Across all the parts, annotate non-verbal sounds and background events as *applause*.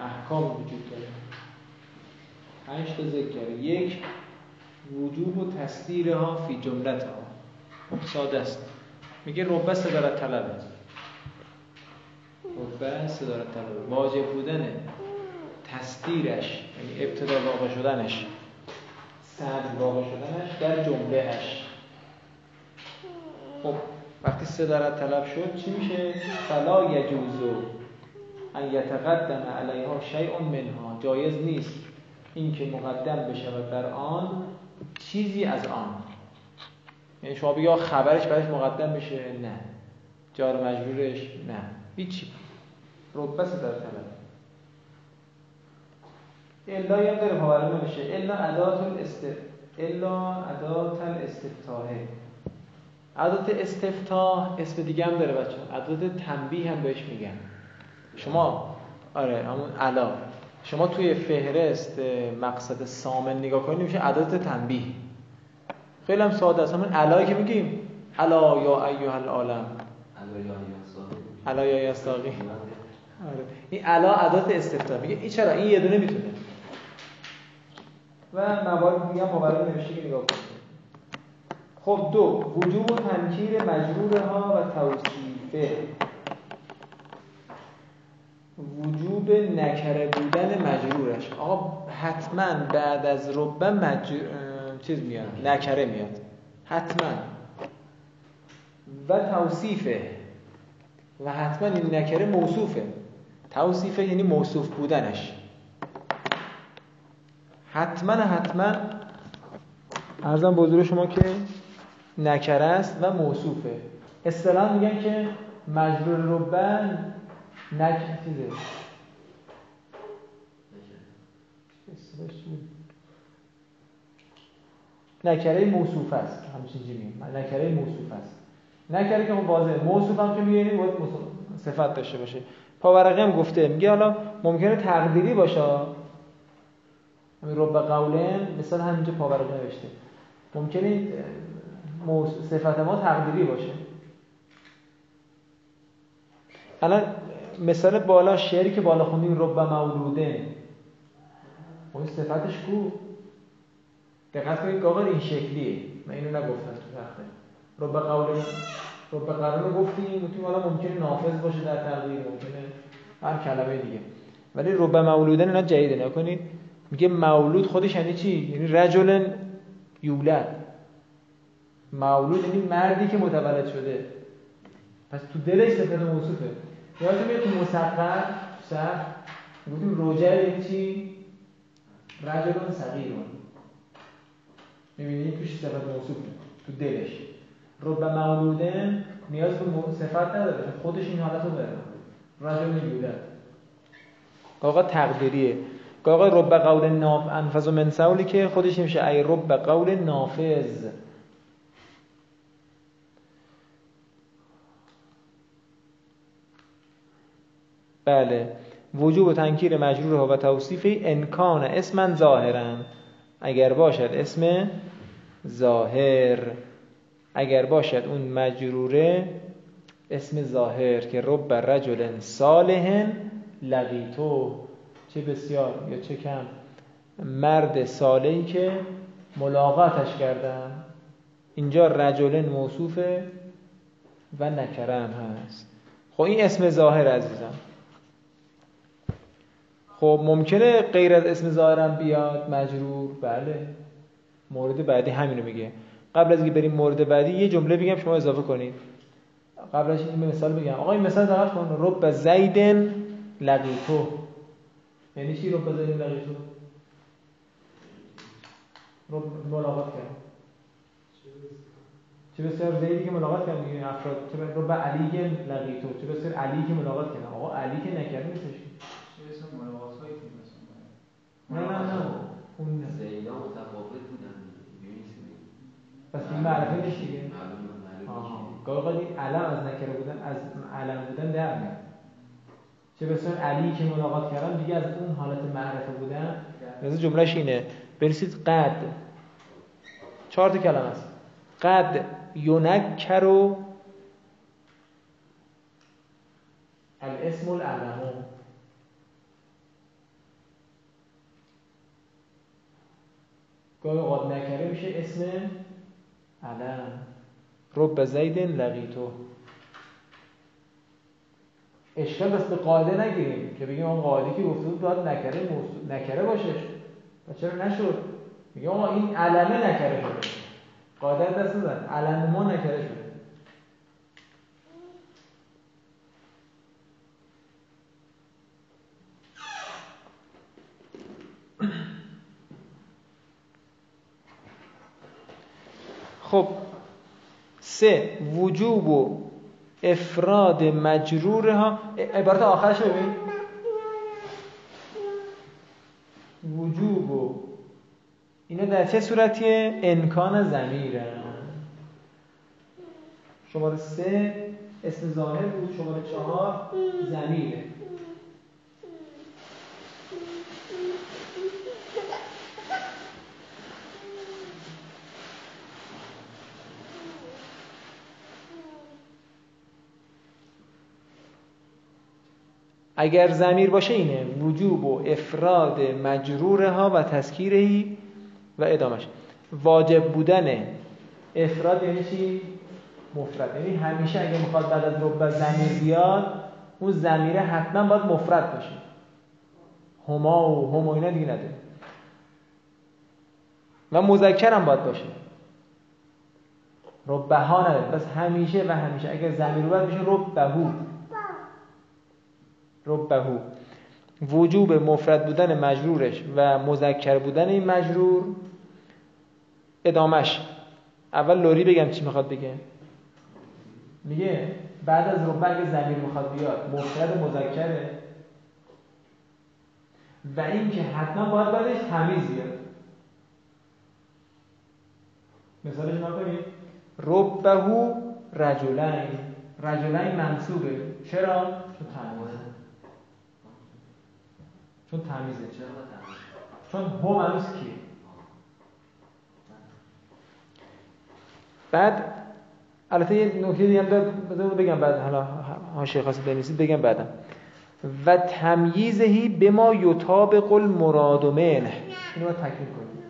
احکام وجود داره. تا ذکر یک وجوب و تصدیرها فی جملتها. ساده است. میگه ربه صدارت طلبه ربه صدارت طلبه واجب بودن تصدیرش یعنی ابتدا واقع شدنش. صدر واقع شدنش در جمله اش خب وقتی صدارت طلب شد چی میشه؟ فلا یجوزو. ان یتقدم علیها شیء منها. جایز نیست اینکه مقدم بشود بر آن چیزی از آن. یعنی شما بگی خبرش برش مقدم بشه؟ نه. جار مجبورش؟ نه. هیچی. ربه صدارت طلب. الا هم داره پاورده نمیشه الا ادات الاست الا ادات الاستفتاحه عدد استفتاح اسم دیگه هم داره بچه عدد تنبیه هم بهش میگن. شما آره همون علا. شما توی فهرست مقصد سامن نگاه کنید میشه عدد تنبیه. خیلی هم ساده است. همون علایی که میگیم. علا یا ایها العالم. علا یا یستاقی *laughs* آره. این علا عدد استفتاح میگه این چرا؟ این یه دونه می‌تونه. و موارد دیگه هم مبرر نوشته که نگاه کنید خب دو وجوب و تنکیر مجرورها و توصیفه. وجوب نکره بودن مجرورش آقا حتما بعد از ربه مجر... چیز میاد نکره میاد. حتما. و توصیفه. و حتما این نکره موصوفه. توصیفه یعنی موصوف بودنش. حتما حتما ارزم بزرگ شما که نکره است و موصوفه. اصطلاح میگن که مجرور ربن نک نکره موصوف است. همچین چیزی میگن نکره موصوف است. نکره که واضحه. موصوف هم که میگه باید صفت داشته باشه. پاورقی هم گفته. میگه حالا ممکنه تقدیری باشه. همین رب قولن مثال همینجا پاورقی نوشته. ممکنه صفت ما تقدیری باشه. الان مثال بالا شعری که بالا خوندیم رب مولوده اون صفتش کو؟ دقت کنید آقا این شکلیه. من اینو نگفتم تو تخته رب قول رب قرار گفتیم. می‌تونیم حالا ممکنه نافذ باشه در تقدیر ممکنه هر کلمه دیگه. ولی رب مولودن اینا جدیده. نکنید میگه مولود خودش یعنی چی؟ یعنی رجل یولد. مولود یعنی مردی که متولد شده. پس تو دلش صفت موصوفه. یادتون میاد تو مسقر سر گفتیم روجر یعنی چی رجل صغیرون می‌بینید توش صفت موصوفه تو دلش. رب مولوده نیاز به صفت نداره. خودش این حالت رو داره. رجل یولد آقا تقدیریه. آقا رب قول ناف انفذ و منسولی که خودش میشه ای رب قول نافذ. بله. وجوب تنکیر مجرور و توصیف انکان اسما ظاهرن اگر باشد اسم ظاهر. اگر باشد اون مجروره اسم ظاهر که رب رجل صالح لقیتو چه بسیار یا چه کم. مرد صالحی که ملاقاتش کردم اینجا رجل موصوفه و نکرم هست. خب این اسم ظاهر عزیزم. خب ممکنه غیر از اسم ظاهرم بیاد. مجرور. بله. مورد بعدی همینو میگه. قبل از اینکه بریم مورد بعدی یه جمله بگم شما اضافه کنید. قبلش این مثال بگم. آقا این مثال دقت کن. رب زیدن لقیتو. یعنی چی رب زیدن لقیتو؟ رب ملاقات کرد. چه بسیار زیدی که ملاقات کرد. میگه افراد. چه رب علی لقیتو. چه بسیار علی که ملاقات کرد. آقا علی که نکرد نیستش. نه نه نه اون زیدا متفاوت بودن پس این معرفه نیست دیگه گاهی علم از نکره بودن از علم بودن در میاد چه بسیار علی که ملاقات کردن دیگه از اون حالت معرفه بودن مثل جملهش اینه برسید قد چهار تا کلمه است قد یونکرو الاسم الاعلمو گاهی اوقات نکره میشه اسم علم رب زید لقیتو. اشکال بس به قاعده نگیریم که بگیم اون قاعده که گفته بود باید نکره نکره باشه و چرا نشد؟ میگه آقا این علمه نکره شده. قاعده دست نزن علم ما نکره شده. خب سه وجوب و افراد مجرورها عبارت آخرش ببین. وجوب و اینا در چه صورتیه؟ انکان زمیره شماره سه اسم ظاهر بود. شماره چهار زمیره اگر زمیر باشه اینه. وجوب و افراد مجرورها و تذکیرهی و ادامش واجب بودن افراد یعنی چی؟ مفرد. یعنی همیشه اگه می‌خواد بعد از رب زمیر بیاد اون زمیره حتما باید مفرد باشه. هما و هما اینا دیگه نداره. و مذکر هم باید باشه. ربه ها نداره. بس همیشه و همیشه. اگر زمیر باید میشه ربهو ربهو وجوب مفرد بودن مجرورش و مذکر بودن این مجرور ادامش اول لوری بگم چی می‌خواد بگه. میگه بعد از ربه اگه زمیر می‌خواد بیاد مفرد مذکره. و اینکه حتما باید بعدش تمیز بیاد. مثالش نکنید ربهو رجلین. رجلین منصوبه. چرا؟ چون تمیزه چون تمیزه؟ چون هو معنیس کیه؟ بعد البته یه نکته دیگه هم بگم بعد حالا حاشیه خاصی بنویسید بگم بعدم. و تمییزهی به ما یطابق المراد منه. اینو باید تکمیل کنیم.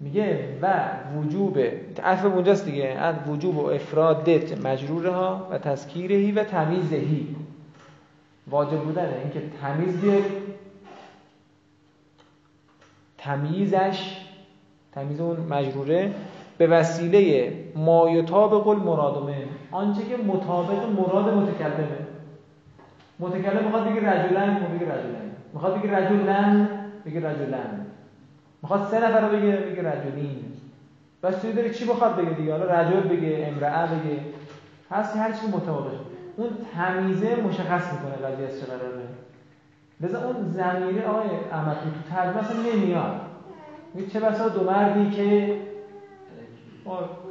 میگه و وجوب عطف اونجاست دیگه. وجوب و افرادت مجرورها و تذکیرهی و تمیزهی واجب بودنه اینکه تمیز بیاری. تمیزش تمیز اون مجروره به وسیله ما یطابق المراد من آنچه که مطابق مراد متکلمه. متکلم می‌خواد بگه رجلن بگه رجلن می‌خواد بگه رجلن بگه رجلن می‌خواد سه نفر رو بگه بگه رجلین بس توی داره چی بخواد بگه دیگه؟ حالا رجل بگه امرأه بگه. هست هر چی مطابقش اون تمیزه مشخص می‌کنه قضیه از چه قراره. لذا اون زمیره آقای احمد تو ترجمه اصلا نمیاد. چه بسا دو مردی که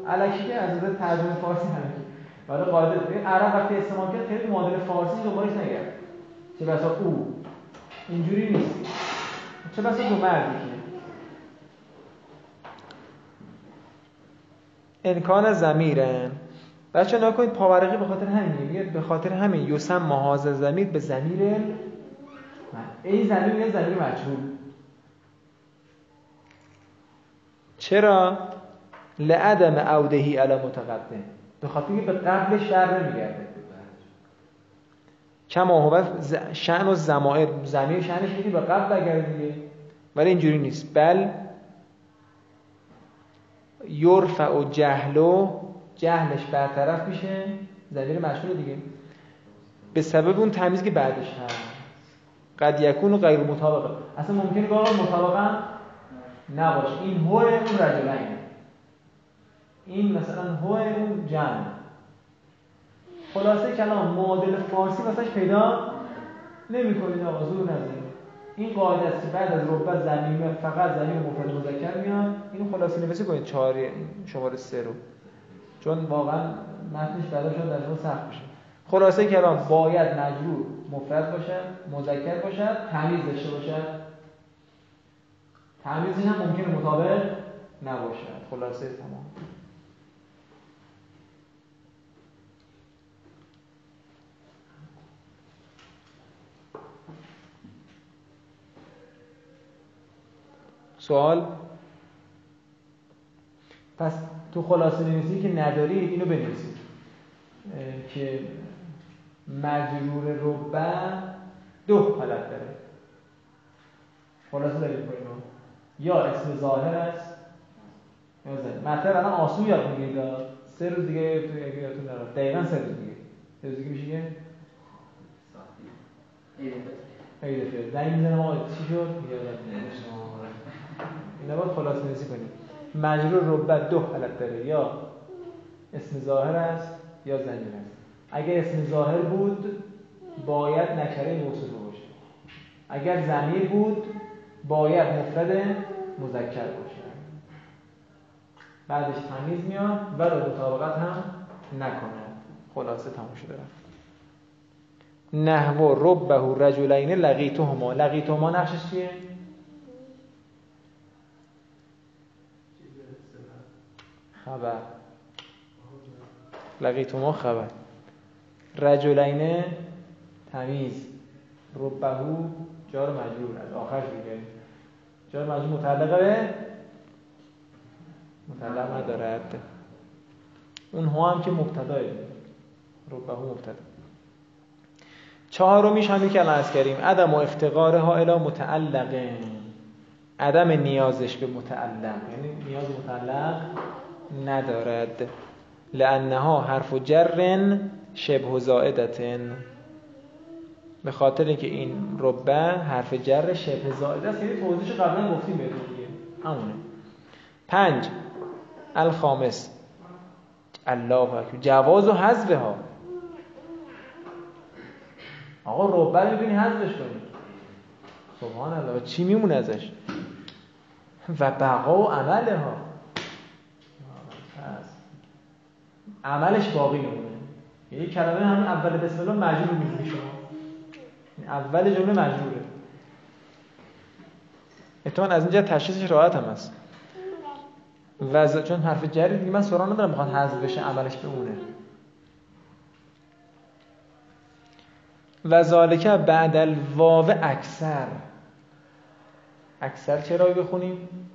علکی که از نظر ترجمه فارسی علکی برای قاعده عرب وقتی استعمال کرد خیلی مدل فارسی دنبالش نگرد. چه بسا او. اینجوری نیست. چه بسا دو مردی که. امکان زمیرن بچه نکنید پاورقی به خاطر همین به خاطر همین یوسم محاز زمیر به زمیر این زمیر یه زمیر مجهول. چرا؟ لعدم عودهی علی متقدم. به خاطر به قبلش در نمیگرده. کما هو شأن و زمائر زمیر شأنش میگه به قبل بگرده دیگه. ولی اینجوری نیست. بل یرفع و جهلو جهلش برطرف میشه. زمیر مشهور دیگه. به سبب اون تمیز که بعدش هست قد یکون غیر مطابقه اصلا ممکنه که آقا مطابقا نباشه. این هو اون رجلین این مثلا هو اون جمع. خلاصه کلام معادل فارسی واسش پیدا نمی‌کنید آقا زور نزنید. این قاعده است بعد از ربع زمین فقط زمین مفرد مذکر میاد. اینو خلاصه نویسی کنید. چهار شماره سه رو. چون واقعا متنش برای شما در سخت میشه. خلاصه کلام باید مجرور مفرد باشد مذکر باشد تمیز داشته باشد تمیزش هم ممکنه مطابق نباشد خلاصه تمام. سوال؟ پس تو خلاصه نویسی که ندارید اینو بنویسید که مجرور ربه دو حالت داره. خلاصه دارید کنیم یا اسم ظاهر است یا زن مطلب الان آسون یاد می‌گیرید. سه روز دیگه یادتون نره. دقیقا سه روز دیگه. سه روز دیگه میشه عید فطر زنگ می‌زنه ما چی شد؟ اینا باید خلاص نویسی کنیم. مجرور ربه دو حالت داره. یا اسم ظاهر است یا زنجیر است. اگر اسم ظاهر بود باید نکره موصوفه باشه. اگر زمیر بود باید مفرد مذکر باشه. بعدش تمیز میاد و مطابقت هم نکنه. خلاصه تموم شده رفت. نحو ربه رجلین لقیتهما. لقیتهما نقشش چیه؟ خبر. لقیتهما خبر. رجلین تمیز. ربهو جار مجرور. از آخر دیگه جار مجرور متعلقه به؟ متعلق ندارد. اون هم که مبتداه ربهو مبتدا. چهارمیش همی که الان کردیم. عدم و افتقار ها الی متعلقه. عدم نیازش به متعلق. یعنی نیاز متعلق ندارد. لانها حرف جر شبه زائدتن. به خاطر که این ربه حرف جر شبه زائده است یعنی توضیحش قبلا گفتیم بهتون دیگه. همونه. پنج الخامس. الله اکبر. جواز و حذف ها آقا ربه می‌بینی حذفش کنی. سبحان الله. چی میمونه ازش؟ و بقا و عمله ها عملش باقی میمونه. یعنی کلمه همون اول بسم الله مجرور می‌بینی شما. اول جمله مجروره اتمن از اینجا تشخیصش راحت هم هست. و چون حرف جری دیگه من سران ندارم می‌خواد حذف بشه عملش بمونه. و ذالک بعد الواو اکثر. اکثر چرا بخونیم؟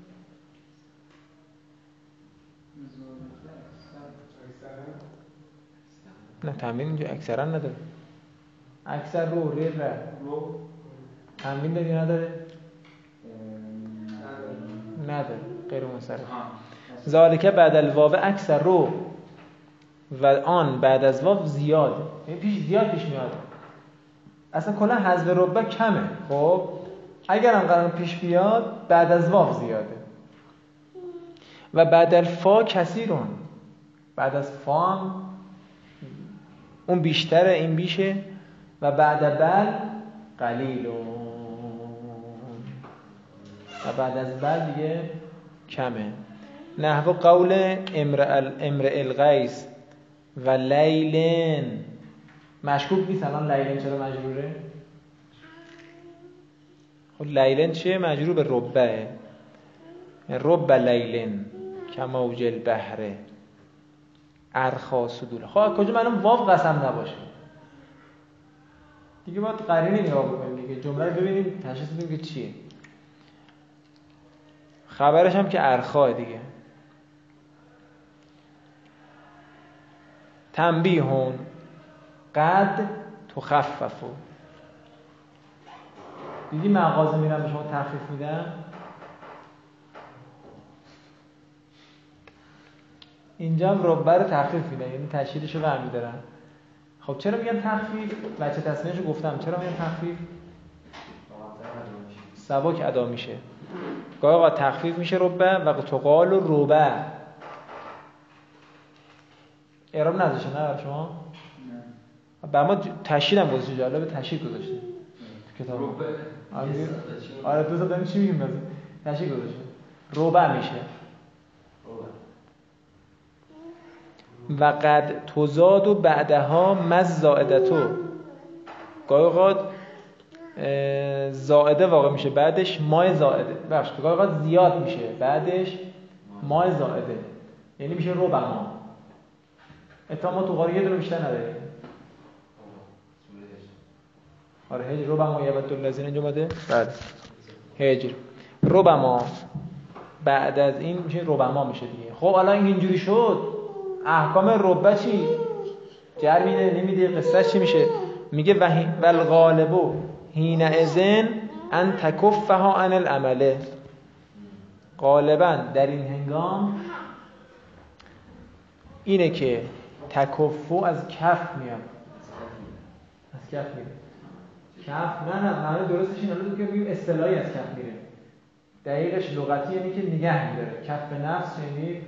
نه تمرین اینجا اکثرا نداره. اکثر رو ری رو تمرین داری نداره؟ نداره. غیر منصرف. ذالک بعد الواو اکثر رو و آن بعد از واو زیاد. یعنی پیش زیاد پیش میاد. اصلا کلا حذف ربه کمه. خب؟ اگر هم قرار پیش بیاد بعد از واو زیاده. و بعد الفا کثیرون. بعد از فا هم اون بیشتره این بیشه و بعد بل قلیل. و بعد از بل دیگه کمه. نحو قول امر الغیس و لیلن. مشکوک نیست الان لیلن چرا مجروره؟ خب لیلن چیه مجرور به ربه رب لیلن کما اوجل بحره ارخا سدول خب کجا منم واو قسم نباشه؟ دیگه باید قرینه نگاه بکنیم دیگه. جمله رو ببینیم تشخیص بدیم که چیه. خبرش هم که ارخا دیگه. تنبیهون. قد تخففو دیدی مغازه میرم به شما تخفیف میدم اینجا هم ربه رو تخفیف میدن یعنی تشکیلش رو برمیدارن. خب چرا میگن تخفیف؟ بچه تصمیمش رو گفتم. چرا میگن تخفیف؟ سبک ادا میشه. گاهی آقا تخفیف میشه ربه و تقال و ربه اعراب نذاشه نه شما؟ به ما تشکیل هم گذاشته جالب تشکیل گذاشته کتاب. آره, آره دو تا چی میگیم تشکیل گذاشته ربه میشه. و قد تزاد و بعدها مز زائدتو. گاهی اوقات زائده واقع میشه بعدش مای زائده. بخش گاهی اوقات زیاد میشه بعدش مای زائده. یعنی میشه رو ما اتا ما تو قاری یه دونه بیشتر نداریم. آره هجر. رو ما یبد الذین جمعه بعد هجر. رو ما بعد از این میشه ربما میشه دیگه. خب الان اینجوری شد. احکام ربه چی؟ جر میده نمیده قصه چی میشه. میگه و الغالبو حین ازن ان تکفها عن العمله غالبا در این هنگام اینه که تکفو از کف میاد. از کف میره کف نه نه معنی درستش اینه که میگیم اصطلاحی از کف میره. دقیقش لغتی یعنی که نگه میداره. کف نفس یعنی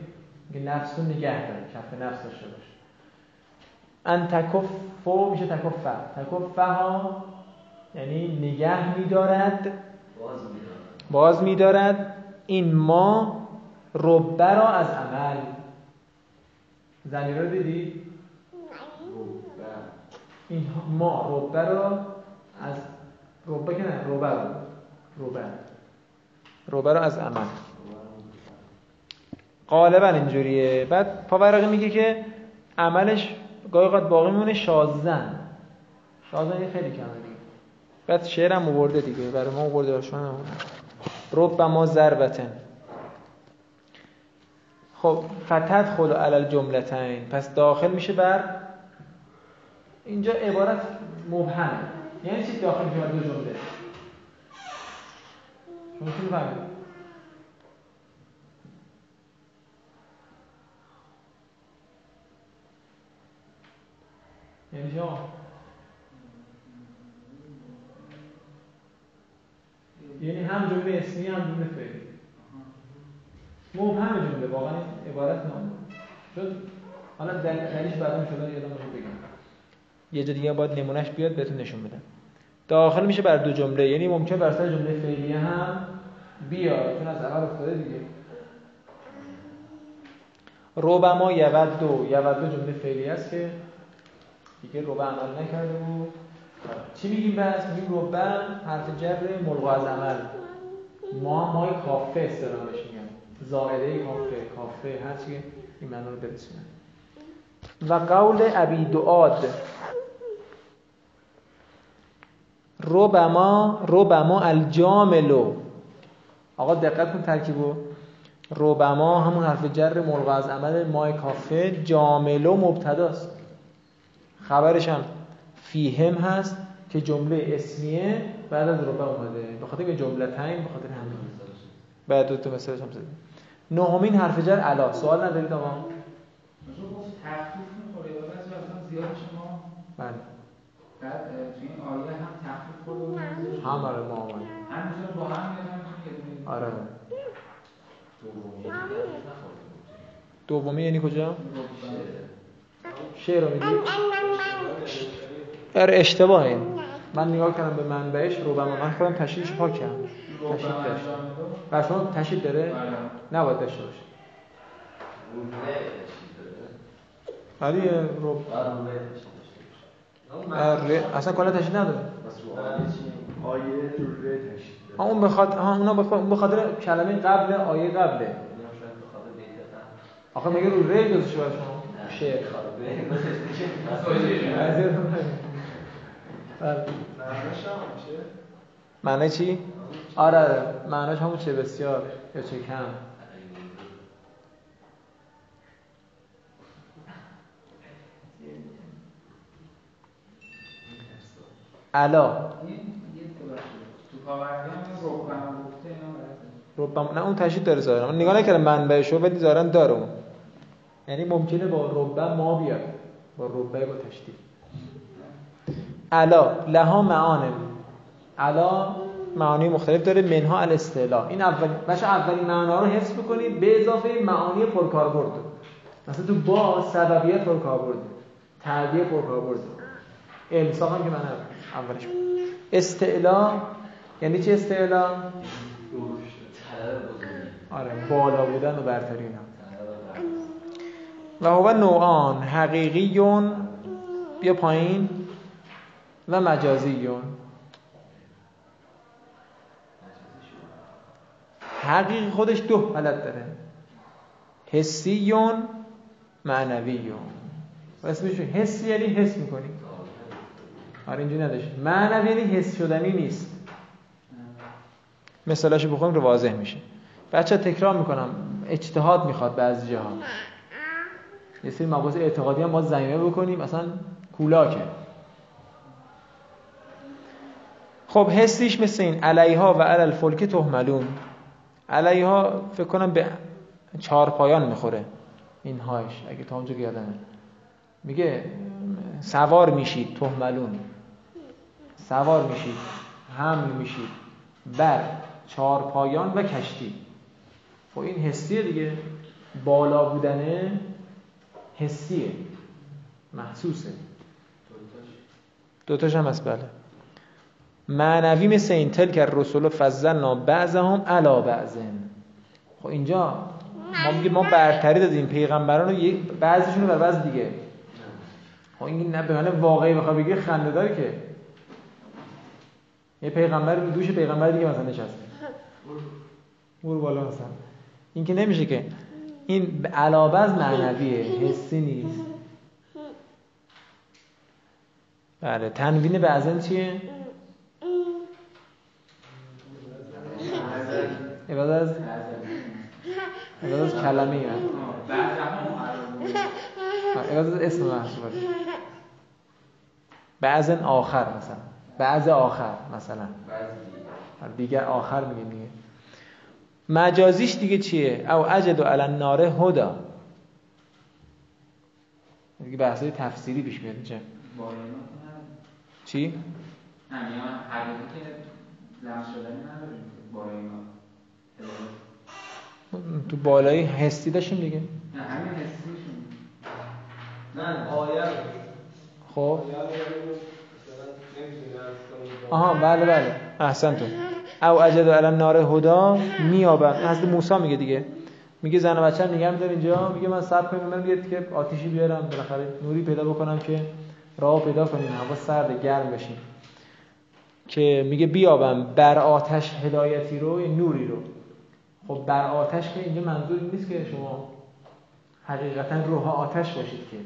نفس رو نگه داره. کف نفس داشته باشه. ان تکفو میشه تکفه. تکفه ها یعنی نگه میدارد. باز میدارد. میدارد. این ما ربه را از عمل. زمین رو دیدی؟ این ما ربه را از ربه که نه ربه رو ربه ربه را از عمل. غالبا اینجوریه. بعد پاورقی میگه که عملش گاهی قد باقی میمونه شازن شازن خیلی کمه دیگه. بعد شعرم آورده دیگه. برای ما آورده برای شما رب ما ضربتن. خب فتت خلو علل جملتین پس داخل میشه بر اینجا عبارت مبهم. یعنی چی داخل میشه بر دو جمله؟ شما می‌فهمید یعنی هم جمله اسمی هم جمله فعلی. مبهم جمله واقعا عبارت نام. شد؟ حالا دلیلش بعدا شده یادم رو بگم. یه جا دیگه باید نمونهش بیاد بهتون نشون بدم. داخل میشه بر دو جمله. یعنی ممکن بر سر جمله فعلیه هم بیاد چون از اول افتاده دیگه. روبما یود دو. یود دو جمله فعلی است که دیگه روبه عمل نکرده بود. چی میگیم بس؟ میگیم ربه حرف جر ملغا از عمل. ما مای کافه استرامش میگن. زائده کافه. کافه هر چی این معنی رو برسونه و قول ابی دعاد. ربما ربما الجاملو آقا دقت کن ترکیبو ربما همون حرف جر ملغا از عمل مای کافه جاملو مبتداست. خبرش هم فیهم هست که جمله اسمیه بعد از ربع اومده. به خاطر جمله تایم به خاطر همین بعد دو تا مثالش هم زدیم. نهمین حرف جر علا. سوال ندارید آقا؟ تخفیف می‌خوره. بعضی وقتا زیاد شما بله. بعد توی این آیه هم تخفیف خورده هم آره ما آمد. همینجور با هم آره. دومی. دومی یعنی کجا؟ شعر رو میگی ار اشتباه این من نگاه کردم به منبعش رو من خودم تشریحش پاک کردم تشریح داشت و شما تشریح داره. نباید داشته باشه. ولی رو ر- اصلا کلا تشریح نداره. آیه اون بخاطر اونا بخ- اون به خاطر کلمه قبل آیه قبله. آخه میگه رو ری گذاشته شما؟ شعر. معنی چی؟ آره معناش همون چه بسیار یا چه کم. علا. ربما نه اون تشدید داره ظاهرا. من نگاه نکردم منبعش رو ولی ظاهرا داره اون. یعنی ممکنه با ربه ما بیاد. با ربه با تشدید. علا لها معانم علا معانی مختلف داره منها الاستعلا. این اول بچه اولین معنا رو حفظ بکنید به اضافه معانی پرکاربرد. مثلا تو با سببیت پرکاربرد. تعبیه پرکاربرد. امساق هم که من اولش. استعلا یعنی چه استعلا؟ آره بالا بودن و برتری اینا. و هو نوعان حقیقیون بیا پایین و مجازیون. حقیقی خودش دو حالت داره. حسیون معنویون. و اسمش حسی یعنی حس می‌کنی. آره اینجوری نداشت. معنوی یعنی حس شدنی نیست. مثالاشو بخونیم رو واضح میشه. بچه تکرار می‌کنم. اجتهاد می‌خواد بعضی جاها. یه سری مباحث اعتقادی هم باید زمینه بکنیم مثلا کولاکه. خب حسیش مثل این علیها و علی الفلک تهملون. علیها فکر کنم به چهار پایان می‌خوره این هاش اگه تا اونجا یادمه میگه سوار میشید تهملون. سوار میشید حمل میشید بر چهار پایان و کشتی. خب این حسیه دیگه بالا بودنه. حسیه محسوسه. دوتاش؟ هم هست بله. معنوی مثل این تلک رسول فضلنا بعضهم علا بعضن خب اینجا ما میگه ما برتری دادیم پیغمبران رو بعضیشون رو بر بعض دیگه. خب این نه به معنی واقعی بخواد بگه خنده داره که. یه پیغمبر دوش پیغمبر دیگه مثلا نشسته. برو بالا مثلا. این که نمیشه که این علاوه از معنویه حسی نیست. بله تنوین بعضن چیه؟ عوض از عوض از کلمه ای عوض از اسم محصول بعضن آخر مثلا. بعض آخر مثلا. دیگر آخر میگه دیگه. مجازیش دیگه چیه؟ او اجد و علن ناره هدا دیگه بحثای تفسیری پیش میاد اینجا چی؟ تو بالایی حسی داشتیم دیگه. نه همین حسیشون نه آیه خب. آها بله بله. احسن تو او اجد علم نار هدا میابن حضرت موسی میگه دیگه. میگه زن و بچه نگه میدار اینجا. میگه من صبر کنم من بیاد که آتیشی بیارم بالاخره نوری پیدا بکنم که راه پیدا کنیم. هوا سرد گرم بشیم. که میگه بیابم بر آتش هدایتی رو یه نوری رو. خب بر آتش که اینجا منظور نیست که شما حقیقتا روح آتش باشید که.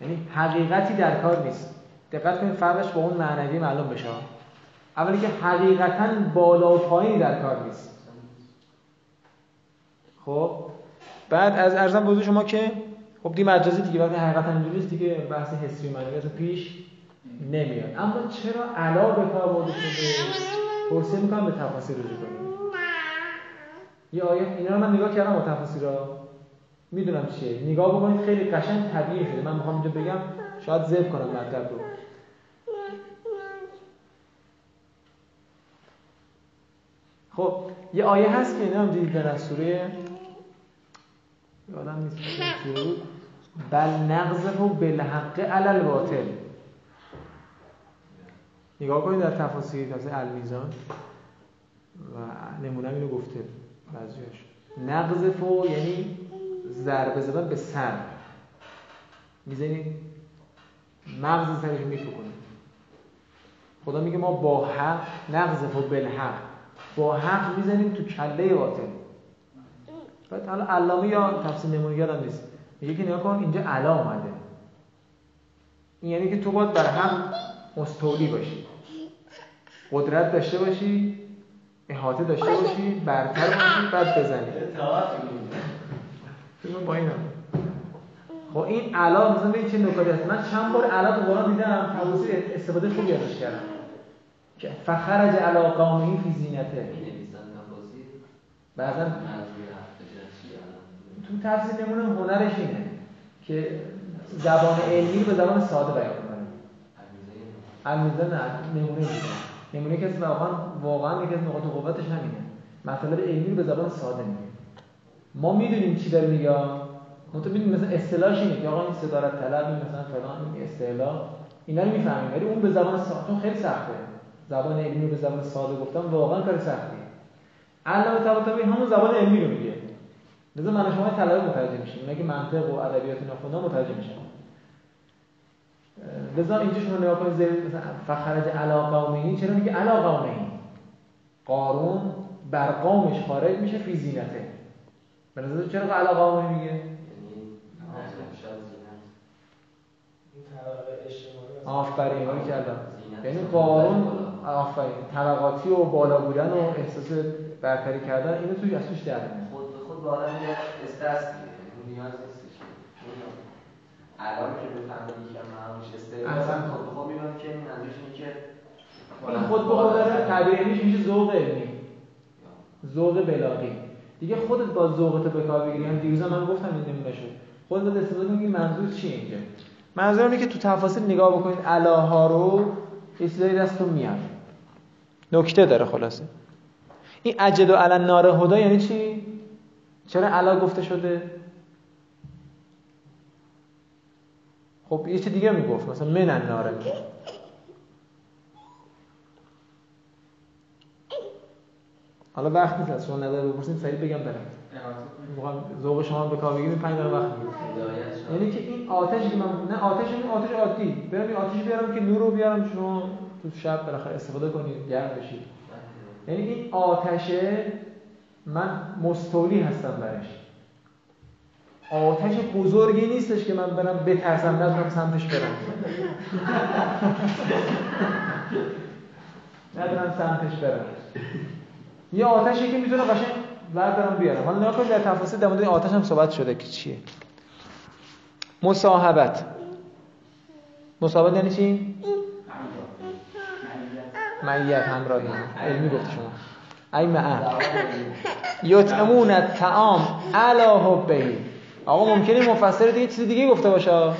یعنی حقیقتی در کار نیست. دقت کنید فرقش با اون معنوی معلوم بشه. اولی که حقیقتا بالا و پایینی در کار نیست. خب بعد از ارزم بوده شما که خب دی مجازی دیگه وقتی حقیقتا اینجوریه دیگه بحث حسی و پیش نمیاد. اما چرا علا به کار برده شده؟ توصیه می‌کنم به تفاصیل رجوع کنیم. یه آیه اینا رو من نگاه کردم با تفاصیل را می‌دونم چیه. نگاه بکنید خیلی قشنگ طبیعی شده. من می‌خوام اینجا بگم شاید ذبح کنم مطلب رو. خب یه آیه هست که اینا هم دیدید در سوره یادم نیست بود. بل نقذف بالحق علی الباطل. نگاه کنید در تفاصیل تفسیر المیزان. و نمونه اینو گفته بعضیاش نقذف یعنی ضربه زدن به سر. می‌زنید مغز سرش میفکنید خدا میگه ما با حق نقذف و بالحق. با حق می‌زنیم تو کله باطل بعد حالا علامه یا تفسیر نمونه یادم نیست. میگه که نگاه کن اینجا علا اومده. این یعنی که تو باید بر هم مستولی باشی. قدرت داشته باشی احاطه داشته باشی برتر باشی بعد بزنی. فکر با اینم. خب این علا مثلا چه نکاتی هست. من چند بار علا تو قرآن دیدم توضیح استفاده خوبی ازش کردم. فخرج علا قومه فی زینته. بعضا تو تفسیر نمونه هنرش اینه که زبان علمی به زبان ساده بیان کنه. المیزه نه نمونه میده نمونه کسی واقعا واقعا یکی از نقاط قوتش همینه. مطالب علمی رو به زبان ساده میگه. ما می‌دونیم چی داره میگه. منتها ببینید مثلا اصطلاحش اینه که آقا این صدارت طلب این مثلا فلان این اصطلاح. اینا رو می‌فهمیم ولی اون به زبان ساده خیلی سخته. زبان علمی رو به زبان ساده گفتم واقعا کار سختیه علامه طباطبایی همون زبان علمی رو میگه لذا من شما طلبه متوجه میشیم اینا که منطق و ادبیات اینا خوندن متوجه میشن لذا اینجا شما نگاه کنید زیر مثلا فخرج علا قومه چرا میگه علا قومه قارون بر قومش خارج میشه فی زینته به نظر چرا علا قومه میگه آفرین ولی کردم یعنی قارون آفرین. طبقاتی و بالا بودن و احساس برتری کردن اینو توش از توش در میاد. خود به خود با آدم یه استرس نیاز نیستش. الان که بفهمی که من همش استعدادم اصلا. خود به خود می‌بینم که منظورش اینه که این خود به خود داره تعبیرش میشه ذوق علمی. ذوق بلاغی. دیگه خودت با ذوقت به کار بگیری. هم دیروز من گفتم این نمونه شد خودت استفاده کنی که منظور چیه اینجا. منظور اینه که تو تفاصیل نگاه بکنید علاها رو یه چیزایی دستتون میاد. نکته داره خلاصه. این اجد و علن نار هدا یعنی چی؟ چرا علا گفته شده؟ خب یه چی دیگه می‌گفت مثلا من النار. می‌گفت حالا وقت نیست از شما نظر بپرسید سریع بگم برم. ذوق شما به کار بگیرید 5 دقیقه وقت. یعنی که این آتشی که من نه آتش این آتش عادی. برم این آتش بیارم که نور رو بیارم شما. تو شب بالاخره استفاده کنید گرم بشید. یعنی این آتشه من مستولی هستم برش. آتش بزرگی نیستش که من برم بترسم نتونم سمتش برم. ندارم سمتش برم. یه آتشی که می‌تونه قشنگ بردارم بیارم. حالا نگاه کنید در تفاصیل در مورد این آتش هم صحبت شده که چیه. مصاحبت مصاحبت یعنی چی؟ معیت همراهی. علمی گفت شما. ای معه یطعمون الطعام علی حبه. آقا ممکنه مفسر دیگه چیز دیگه گفته باشه.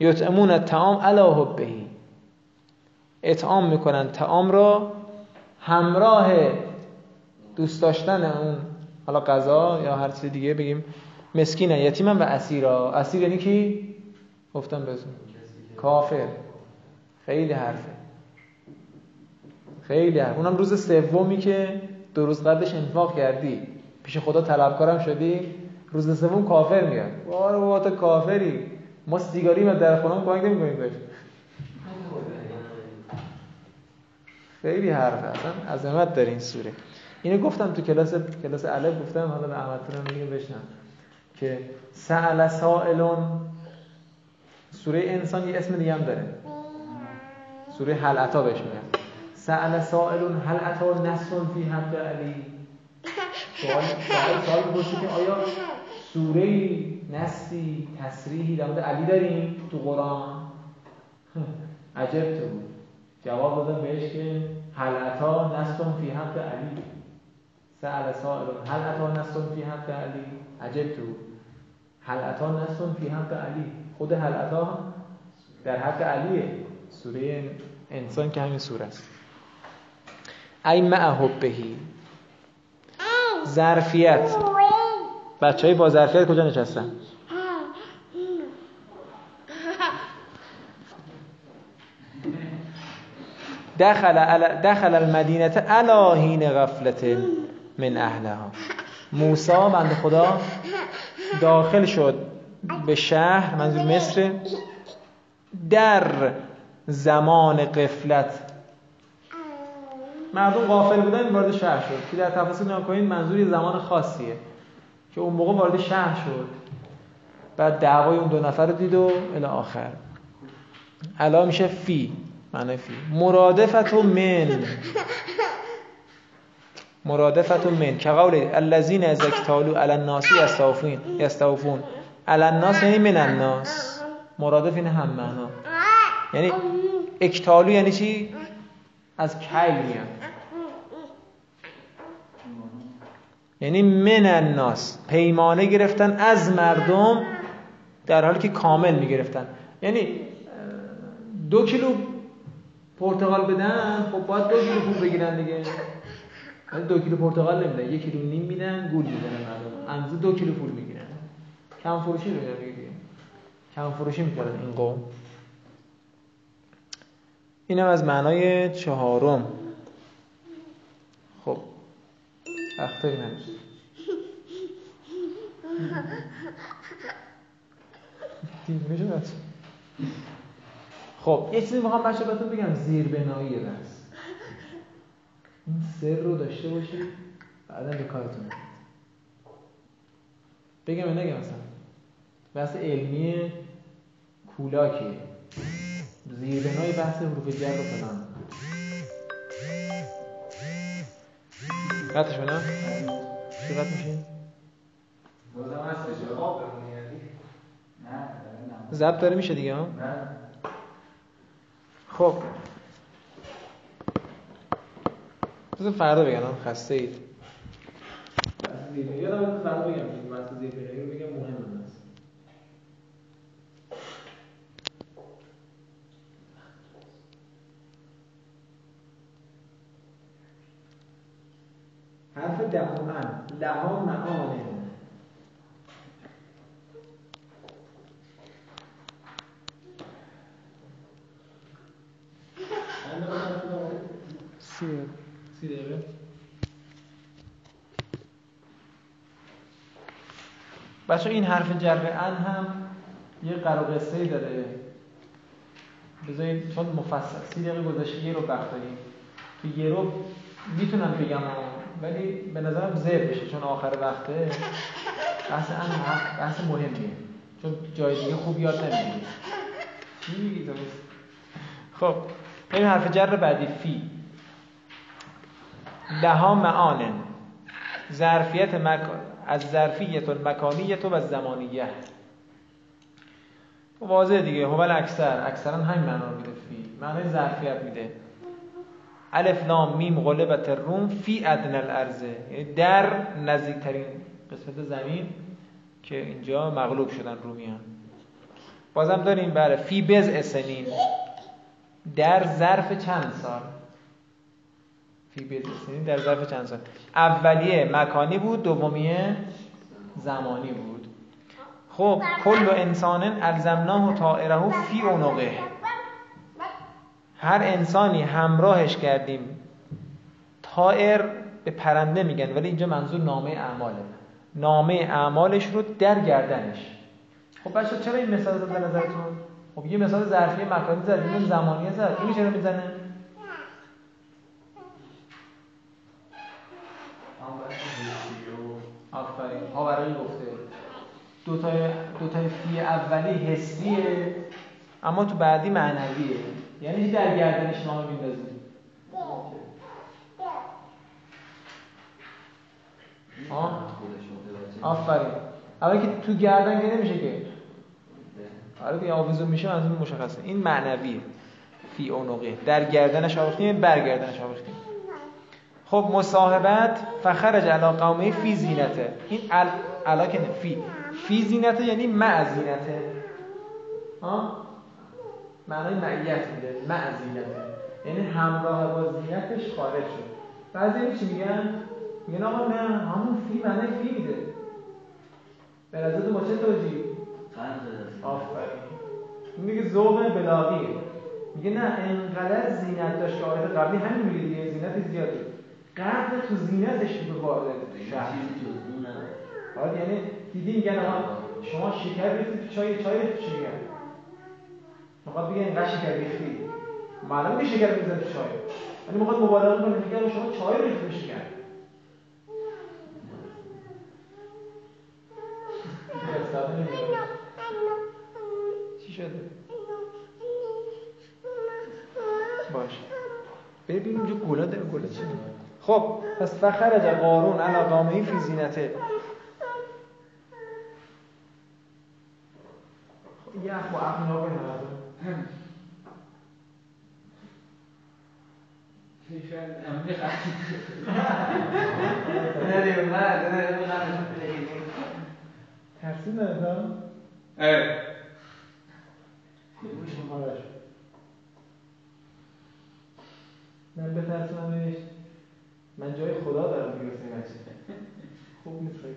یطعمون الطعام علی حبه. اطعام می‌کنن طعام را همراه دوست داشتن اون حالا غذا یا هر چیز دیگه بگیم مسکینن یتیمن و اسیرا. اسیر یعنی کی؟ گفتم بهتون. کافر. خیلی حرفه. خیلی حرف اونم روز سومی که دو روز قبلش انفاق کردی. پیش خدا طلبکارم شدی. روز سوم کافر میاد. وای بابا تو کافری. ما سیگاری ما در خونم کمک نمی‌کنیم بهش. خیلی حرفه اصلا عظمت داره این سوره. اینو گفتم تو کلاس کلاس الف گفتم حالا به احمد رو میگم بشنم. که سأل سائلون سوره انسان یه اسم دیگه هم داره. سوره هل عطا بهش میگن. سأل سائلون هل عطا نصر فی حق علی سوال سوال سوال که آیا سوره نصی تصریحی در مورد علی داریم تو قرآن؟ *laughs* عجب تو بود. جواب دادم بهش که هل عطا نصر فی حق علی سأل سائلون هل عطا نصر فی حق علی عجب تو هل عطا نصر فی حق علی خود هل عطا در حق علیه. سوره انسان که همین سوره است. ای مع حبهی ظرفیت. بچه های با ظرفیت کجا نشستن؟ دخل دخل المدینه علی حین غفلت من اهلها. موسی بند خدا داخل شد به شهر منظور مصر. در زمان قفلت مردم غافل بودن وارد شهر شد. که در تفاصیل نگاه کنید منظور یه زمان خاصیه که اون موقع وارد شهر شد. بعد دعوای اون دو نفر رو دید و الی آخر. علا میشه فی معنی فی. مرادفت و من. مرادفت و من. که قول الذین از اکتالو علی الناس یستوفون یستوفون. علی الناس یعنی من الناس. مرادف این هم معنا. یعنی اکتالو یعنی چی؟ از کیل میاد. یعنی من الناس. پیمانه گرفتن از مردم در حالی که کامل می‌گرفتن. یعنی دو کیلو پرتقال بدن خب باید دو کیلو پول بگیرن دیگه. دو کیلو پرتقال نمیدن. یک کیلو نیم میدن گول می‌زنن مردم. اندازه دو کیلو پول می‌گیرن. کم فروشی رو کم فروشی می‌کردن این قوم. اینم از معنای چهارم. خب. دیوونه شد بچه. خب یه چیزی می‌خوام بچه بهتون بگم. زیربنایی درس این سر رو داشته باشید بعدا به کارتون. بگم نگم مثلا؟ بحث علمی کولاکیه. زیربنای بحث حروف جر و فلان. قطعش کنم؟ چی قطع یعنی نه داره میشه دیگه ها؟ خب. بذار فردا بگم خسته اید. یادم فردا بگم که بحث زیربنایی رو بگم مهم است حرف دهم لها معانه سی دقیقه. سی دقیقه. بچه این حرف جر ان هم یه قرار قصه ای داره. بذارید چون مفصل. سی دقیقه گذشته یه رو داریم تو یه رو می‌تونم بگم ولی به نظرم زیر بشه چون آخر وقته. بحث حق- بحث مهمیه. چون جای دیگه خوب یاد نمی‌گیری. میگی؟ خب بریم حرف جر بعدی. فی. لها معانن ظرفیت مکان از ظرفیت مکانیت و زمانیه. واضح دیگه. هو اکثر. اکثرا همین معنا میده. فی. معنای ظرفیت میده. الف لام میم غلبت الروم فی ادنى الارض. یعنی در نزدیکترین قسمت زمین که اینجا مغلوب شدن رومیان. بازم داریم بله فی بز سنین. در ظرف چند سال؟ فی بز سنین در ظرف چند سال؟ اولیه مکانی بود دومیه زمانی بود. خب کل انسان الزمناه طائره فی عنقه. هر انسانی همراهش کردیم. طائر به پرنده میگن ولی اینجا منظور نامه اعماله. نامه اعمالش رو در گردنش. خب بچه چرا این مثال زد به نظرتون؟ خب یه مثال ظرفی مکانی زد این زمانی زد. این چرا می‌زنه؟ آفرین. برای گفته. دو تا دو فی اولی حسیه اما تو بعدی معنویه. یعنی در گردنش نامه میندازی؟ آه. خودش متوجه آفرین. اول که تو گردن که نمیشه که. آره دیگه آویزون میشه از این مشخصه. این معنویه. فی اونقه در گردنش آویختیم برگردنش آویختیم خب مصاحبت فخرج علی قومه فی زینته. این ال علا که نه، فی. فی زینته یعنی مع زینته. معنای معیت میده مع زینته یعنی همراه با زینتش خارج شد. بعضی چی میگن؟ میگن آقا نه همون فی معنای فی میده به نظر تو با چه توجیه. آفرین. این میگه ذوق بلاغیه. میگه نه انقدر زینت داشت که آیت قبلی همین میگه دیگه زینت زیادی قدر تو زینتش به وارد. شهر نداره. آره یعنی دیدی میگن آقا شما شکر تو چای چای چی میگن؟ می‌خواد بگه اینقدر شکر ریختی معلومه که شکر میزن تو چای. ولی می‌خواد مبالغه کنه میگه شما چای ریختی شکر. چی شده؟ باش ببین اونجا گلا داره گلا چی؟ خب پس فخرج قارون علی قامه فی زینته. اخو اخو الان. نه دیگه نه نه نه نه ترسید ندادم اه. من بترسونمش من جای خدا دارم دیگه واسه خوب خیلی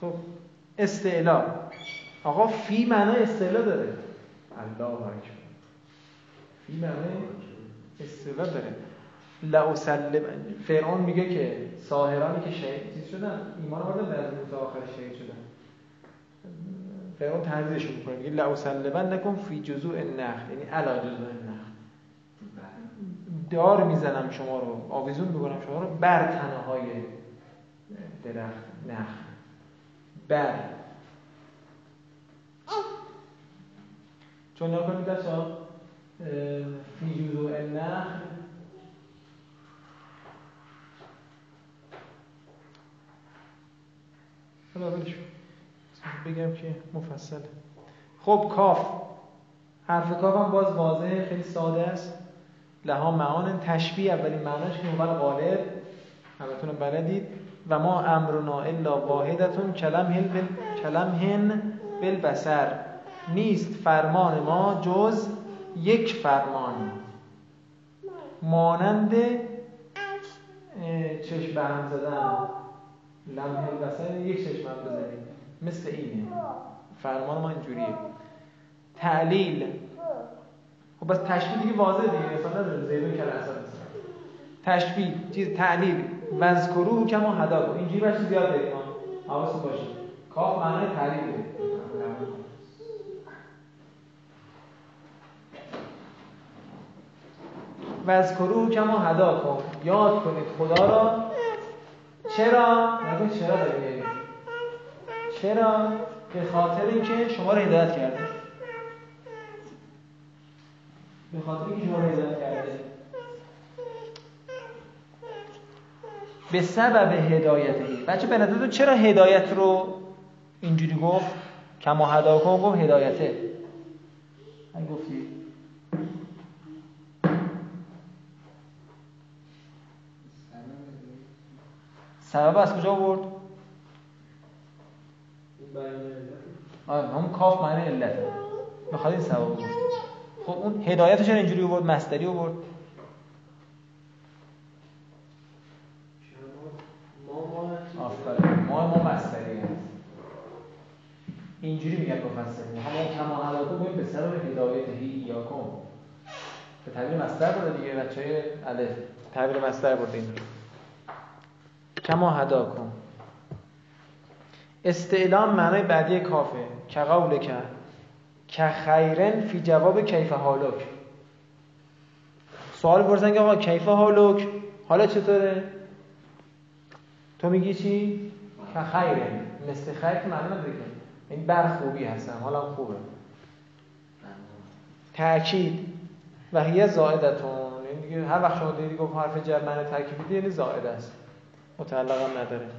خب استعلا آقا فی معنای استعلا داره. الله اکبر. فی معنای استعلا داره. لأسلم فرعون میگه که ساهرانی که شهید شدن ایمان آوردن در موسی آخر شهید شدن. فرعون تنزیهش می‌کنه. میگه لأسلمن نکن فی جزوع النخل. یعنی علا جزوع النخل. دار می‌زنم شما رو. آویزون می‌کنم شما رو. بر تنه های درخت نخل. بر. چون نکنید بچه ها فی جزوء النخل. حالا ولش بگم که مفصله. خب کاف. حرف کاف هم باز واضحه خیلی ساده است. لها معان. تشبیه اولین معناش که اول غالب. همتون بلدید. و ما امرنا الا واحدتون کلم هن بل کلم هن بالبصر. نیست فرمان ما جز یک فرمان. مانند چشم به هم زدن. لمحه البصر یک چشم هم بزنید مثل اینه. فرمان ما اینجوریه. تعلیل. خب بس تشبیه دیگه واضحه دیگه اصلا نداره. زیدون کل اصلا تشبیه چیز تعلیل. وذکروه کما هدا اینجوری بچه زیاد داریم حواستون باشه. کاف معنای تعلیل. داره وذکروه کما هدا کن. یاد کنید خدا را. چرا؟ نگو چرا داریم چرا؟ به خاطر اینکه شما رو هدایت کرده. به خاطر اینکه شما رو هدایت کرده. به سبب هدایتهی بچه به چرا هدایت رو اینجوری گفت؟ کما هداکم گفت هدایته. گفتی سبب از کجا برد؟ آره همون کاف معنی علته بخواد این سبب بود. خب اون هدایتش اینجوری بود مستری بود آفرین. ما ما هست اینجوری میگن مفسرین همون کما علاقه بگیم به سبب هدایت هی یاکم به تعبیر مستر بوده دیگه بچه های الف. تعبیر مستر بوده این کما هداکم استعلام معنای بعدی کافه. که قول کرد که خیرن فی جواب کیف حالک. سوال پرسن که آقا کیف حالک؟ حالا چطوره؟ تو میگی چی؟ که خیرن. مثل خیر که نداره که این بر خوبی هستم حالا خوبه. تاکید و هی زائدتون. این دیگه هر وقت شما دیدی گفت حرف جر معنی ترکیبی یعنی زائد است. متعلق هم نداره.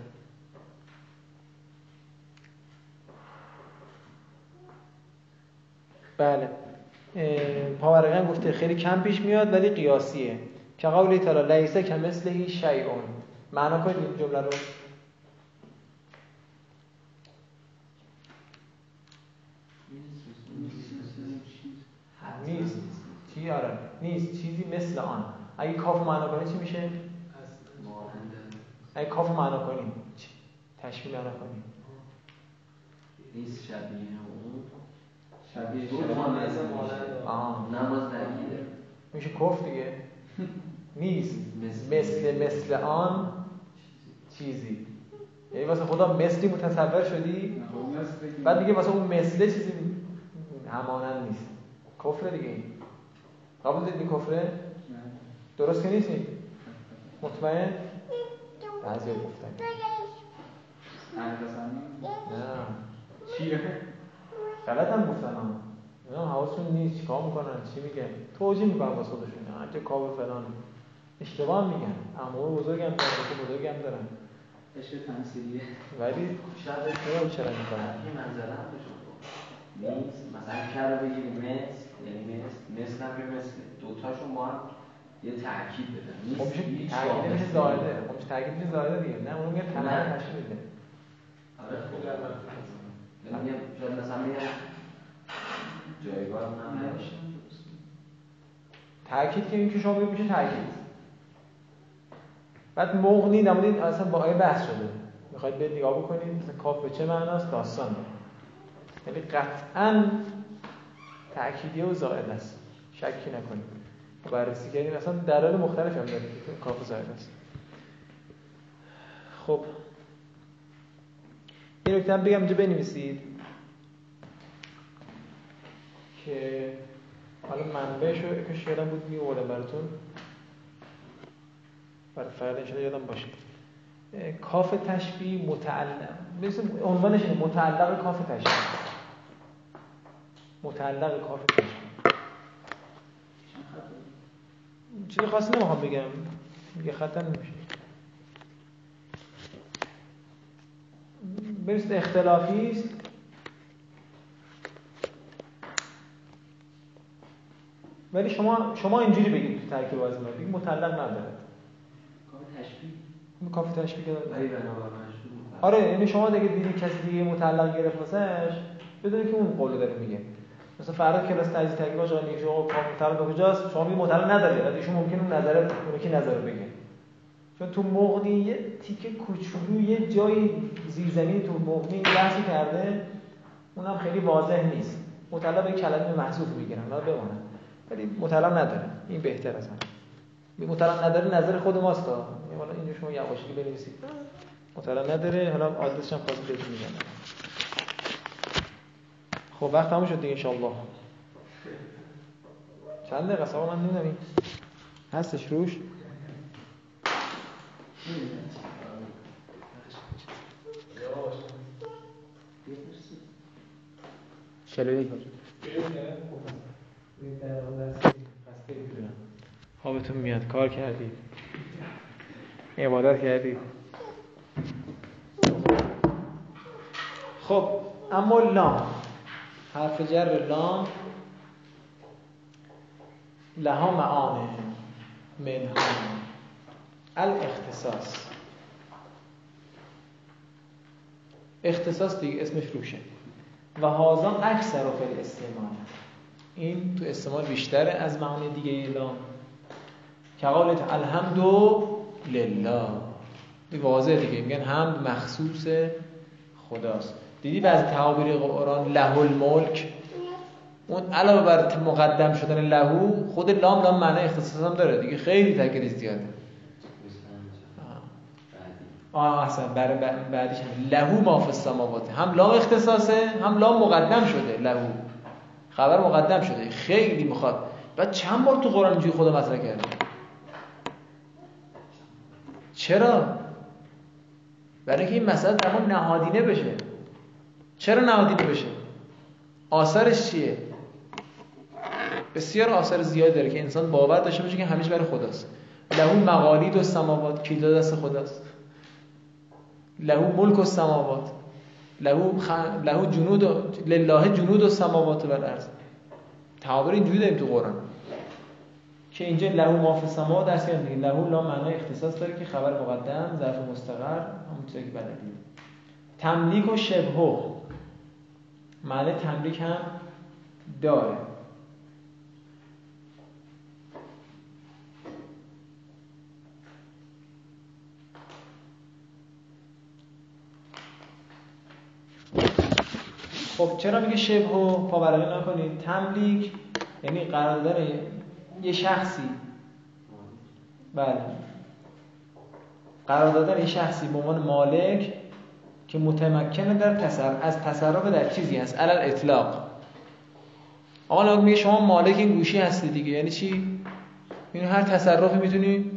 بله. پاورقیان گفته خیلی کم پیش میاد ولی قیاسیه. که قولی تعالی لیسه که مثل شیعون معنا کنید این جمله رو؟ نیست. چی؟ آره. نیست. چیزی مثل آن. اگه کاف معنا کنی چی میشه؟ اگه کاف معنا کنی تشبیه معنا کنی نیست شبیه اون. شبیه. مثل آه. نماز نگیره. میشه کف دیگه. *laughs* نیست. مثل. مثل مثل آن چیزی. یعنی واسه خدا مثلی متصور شدی؟ بعد دیگه واسه اون مثله چیزی همانند نیست. کفر دیگه این. قبول دارید این کفره؟ درست که نیستی مطمئن؟ بعضی گفتن. نه چیه؟ غلط هم گفتن ها اینا حواسشون نیست چیکار می‌کنن؟ چی میگن؟ توجیه می‌کنن واسه خودشون. که کاو فلان. اشتباه میگن. امور بزرگ هم دارن که بزرگ هم دارن. عشق تمثیلیه ولی شاید نمیم چرا می‌کنن این منظره هم مثلا کر رو بگیری مثل یعنی مثل مثل هم مثل دوتاشون با هم یه ترکیب بدن نیست خب میشه هیچ واقعی میشه. زایده خب میشه ترکیب میشه زایده دیگه. نه اون میگه نه. تشکیل میده. آره خب یعنی میگم شاید مثلا میگم جایگاه هم نباشه. تاکید که این که شما میشه تاکید بعد مغنی نمودید اصلا با آیه بحث شده. می‌خواید به نگاه بکنید مثلا کاف به چه معناست؟ داستان. یعنی قطعا تأکیدیه و زائد است. شکی نکنید. بررسی کردیم. اصلا دلایل مختلف هم داره که کاف زائد است خب. یه نکته بگم اینجا بنویسید. که حالا منبعش رو کاش یادم بود میوردم براتون. برای فردا انشاءالله یادم باشه. کاف تشبیه متعلق. مثل عنوانش متعلق کاف تشبیه. متعلق کافی تشبیه. چیزی خاصی نمی‌خوام بگم. یه خطا نمیشه. برست اختلافی است. ولی شما شما اینجوری بگید تو ترکیب از بگید مطلق نداره کافی تشبیه؟ کافی تشبیه آره یعنی شما دیگه دیدی کسی دیگه متعلق گرفت واسش بدونی که اون قول داره میگه. مثلا فردا کلاس تجزیه ترکیب آقا میگه شما متعلق به کجاست؟ شما میگه مطلق نداره ولی ایشون ممکنه اون نظر اون کی نظر بگه. چون تو مغنی یه تیکه کوچولو یه جای زیرزمینی تو مغنی بحثی کرده اونم خیلی واضح نیست. مطلق به کلمه محذوف می‌گیرن حالا بمونه ولی مطلق نداره. این بهتر از همه. مطلق نداره نظر خود ماست. حالا اینجا شما یواشکی بنویسید. مطلق نداره حالا آدرسش هم خواست بهتون میگم. خب وقت تموم شد دیگه انشاءالله. چند دقیقه؟ سوال من نمی‌دونم هستش روش؟ چلو یک خوابتون میاد. کار کردید عبادت کردید خب اما لام. حرف جر لام لها معانه منها. الاختصاص. اختصاص دیگه اسمش روشه. و هازان اکثر فی استعمال این تو استعمال بیشتره از معانی دیگه لام که قالت الحمد لله. واضح دیگه. میگن حمد مخصوص خداست. دیدی بعضی تعابیر قرآن له الملک؟ اون علاوه بر مقدم شدن لهو خود لام لام معنی اختصاص هم داره دیگه خیلی تاکید زیاده. آه احسن برای بعدیش هم لهو ما السماوات. هم لام اختصاصه هم لام مقدم شده لهو. خبر مقدم شده. خیلی می‌خواد. بعد چند بار تو قرآن اینجوری خدا مطرح کرده چرا؟ برای اینکه این مسئله در نهادینه بشه. چرا نهادینه بشه؟ آثارش چیه؟ بسیار آثار زیادی داره که انسان باور داشته باشه که همیشه برای خداست. لهو مقالید و سماوات کلید دست خداست. لهو ملک و سماوات. لهو, خ... لهو جنود و... لله جنود و سماوات و الارض. تعابیر اینجوری داریم تو قرآن. که اینجا لهو ما فی السماوات درس دیگه لهو لا معنای اختصاص داره که خبر مقدم ظرف مستقر همون چیزی که بلدیم تملیک و شبهه. معنی تملیک هم داره. خب چرا میگه شبه و پاورقی نکنید؟ تملیک یعنی قرار داره یه شخصی. بله. قرار دادن یه شخصی به عنوان مالک که متمکنه در تصرف از تصرف در چیزی هست علل اطلاق آقا میگه شما مالک این گوشی هستی دیگه. یعنی چی؟ یعنی هر تصرفی می‌تونی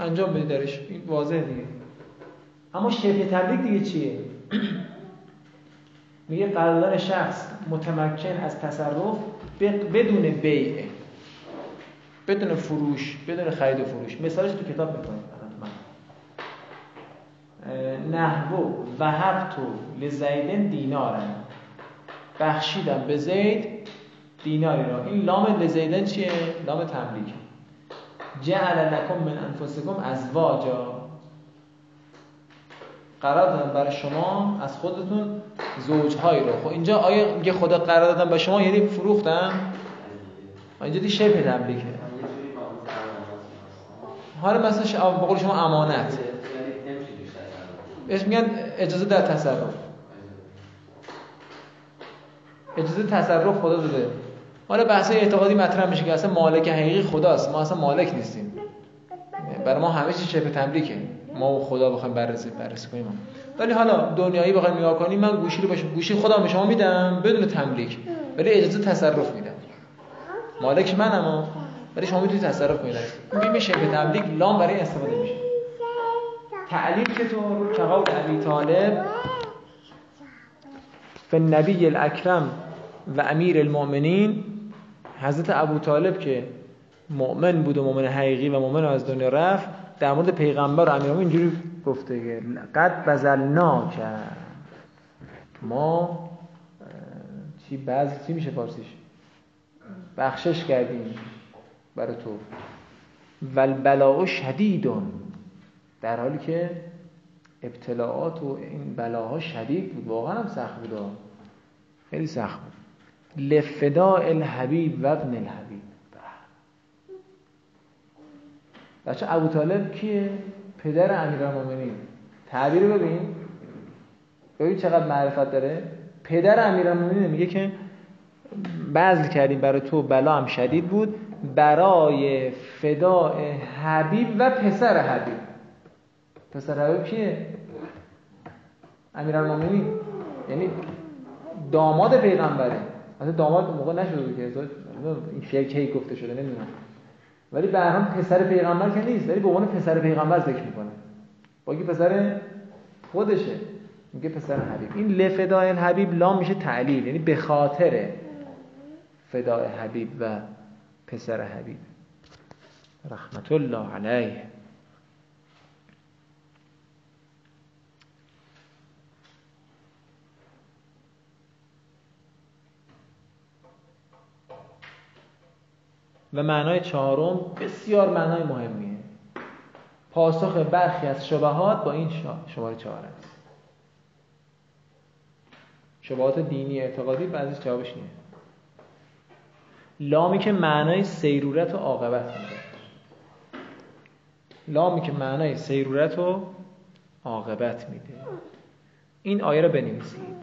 انجام بدی درش. این واضحه دیگه. اما شبه تملیک دیگه چیه؟ *clears throat* میگه قرارداد شخص متمکن از تصرف بدون بیع بدون فروش بدون خرید و فروش. مثالش تو کتاب می‌کنید نحو و تو لزیدن دینارن. بخشیدم به زید دیناری را. این لام لزیدن چیه؟ لام تملیک. جعل لکم من انفسکم از واجا قرار دادن برای شما از خودتون زوجهایی رو. خب اینجا آیا میگه خدا قرار دادن به شما؟ یعنی فروختن اینجا دی شبه تملیکه. حالا مثلا بقول شما امانت. بهش میگن اجازه در تصرف. اجازه تصرف خدا داده. حالا بحث اعتقادی مطرح میشه که اصلا مالک حقیقی خداست. ما اصلا مالک نیستیم. برای ما همه چیز شبه تملیکه. ما و خدا بخوایم بررسی بررسی کنیم. ولی حالا دنیایی بخوایم نگاه کنیم من گوشی رو باشه گوشی خودم به شما میدم بدون تملیک. ولی اجازه تصرف میدم. مالک منم ولی شما می‌تونید تصرف کنید. میشه به تملیک لام برای استفاده میشه. تعلیم چطور که علی طالب به نبی الاکرم و امیر المؤمنین حضرت ابو طالب که مؤمن بود و مؤمن حقیقی و مؤمن از دنیا رفت در مورد پیغمبر و امیر اینجوری گفته که قد بزلنا کرد ما چی بعض چی میشه فارسیش؟ بخشش کردیم برای تو. بلاء شدیدون. در حالی که ابتلاعات و این بلاها شدید بود واقعا هم سخت بود. خیلی سخت بود. لفداء الحبیب و ابن الحبیب. بچه ابو طالب کیه؟ پدر امیرالمومنین. تعبیر ببین. ببین چقدر معرفت داره. پدر امیرالمومنین میگه که بذل کردیم برای تو بلا هم شدید بود. برای فداء حبیب و پسر حبیب. پسر حبیب کیه؟ امیرالمومنین. یعنی داماد پیغمبره. مثلا داماد موقع نشده که این شعر کی گفته شده نمی‌دونم. ولی به هم پسر پیغمبر که نیست. ولی به عنوان پسر پیغمبر ذکر می‌کنه. با پسر خودشه. میگه پسر حبیب. این لفدای الحبیب لام میشه تعلیل. یعنی به خاطر فدای حبیب و پسر حبیب. رحمت الله علیه. و معنای چهارم بسیار معنای مهمیه. پاسخ برخی از شبهات با این شماره چهار است. شبهات دینی اعتقادی بعضیش جوابش نیه لامی که معنای سیرورت و عاقبت میده لامی که معنای سیرورت و عاقبت میده این آیه رو بنویسید.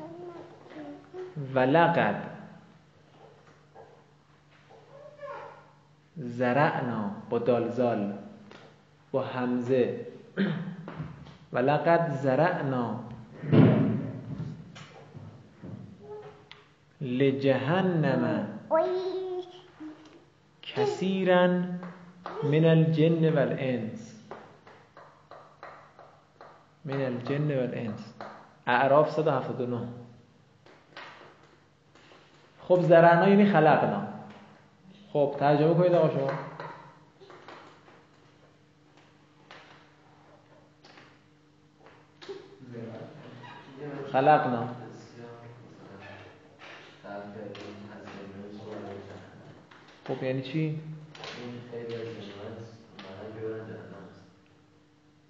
ولقد زرعنا با دالزال با همزه *clears throat* و لقد زرعنا لجهنم کثیرا من الجن والانس. من الجن والانس. اعراف 179 خب زرعنا یعنی خلقنا. خب ترجمه کنید آقا شما. خلقنا. خب یعنی چی؟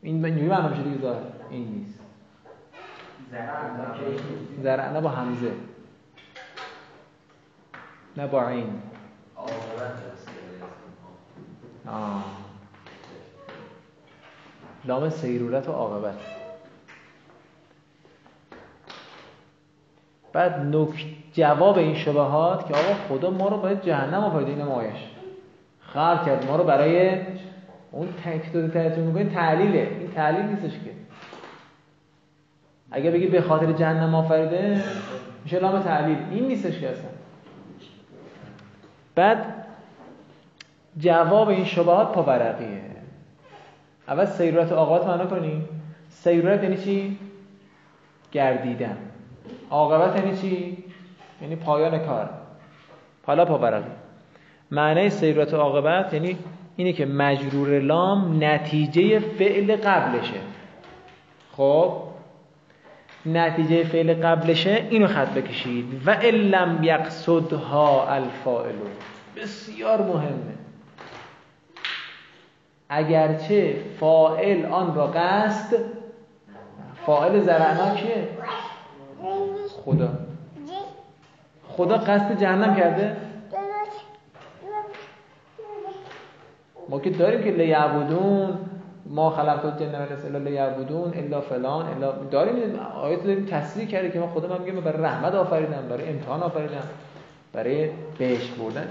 این نیوی معنی میشه دیگه این نیست. زرعنا با همزه نه با عین. لام سیرورت و عاقبت. بعد نک جواب این شبهات که آقا خدا ما رو باید جهنم آورد این مایش خلق کرد ما رو برای اون تکتور ترجمه می‌کنین تعلیله این تعلیل نیستش که. اگه بگی به خاطر جهنم آفریده میشه لام تعلیل این نیستش که اصلا. بعد جواب این شبهات پاورقیه اول سیرورت عاقبت معنا کنیم. سیرورت یعنی چی؟ گردیدن. عاقبت یعنی چی؟ یعنی پایان کار. حالا پاورقی معنی سیرورت عاقبت یعنی اینه که مجرور لام نتیجه فعل قبلشه. خب؟ نتیجه فعل قبلشه اینو خط بکشید. و لم یقصدها الفاعل بسیار مهمه. اگرچه فائل آن را قصد فائل زرعنا کیه؟ خدا خدا قصد جهنم کرده؟ ما که داریم که لیعبدون ما خلقت الجن والانس الا لیعبدون الا فلان الا داریم آیات داریم تصریح کرده که ما خدا من میگه برای رحمت آفریدم برای امتحان آفریدم برای بهش بردن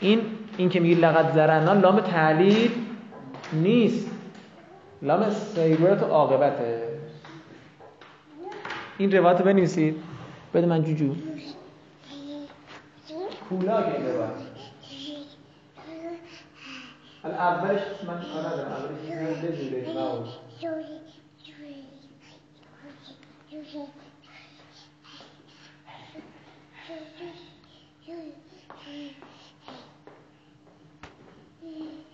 این این که میگه لقد زرعنا لام تعلیل نیست. لام سیرورت و عاقبته. این روایت بنویسید. بده من جوجو. کولاگ این روایت. اولش من کار ندارم اولش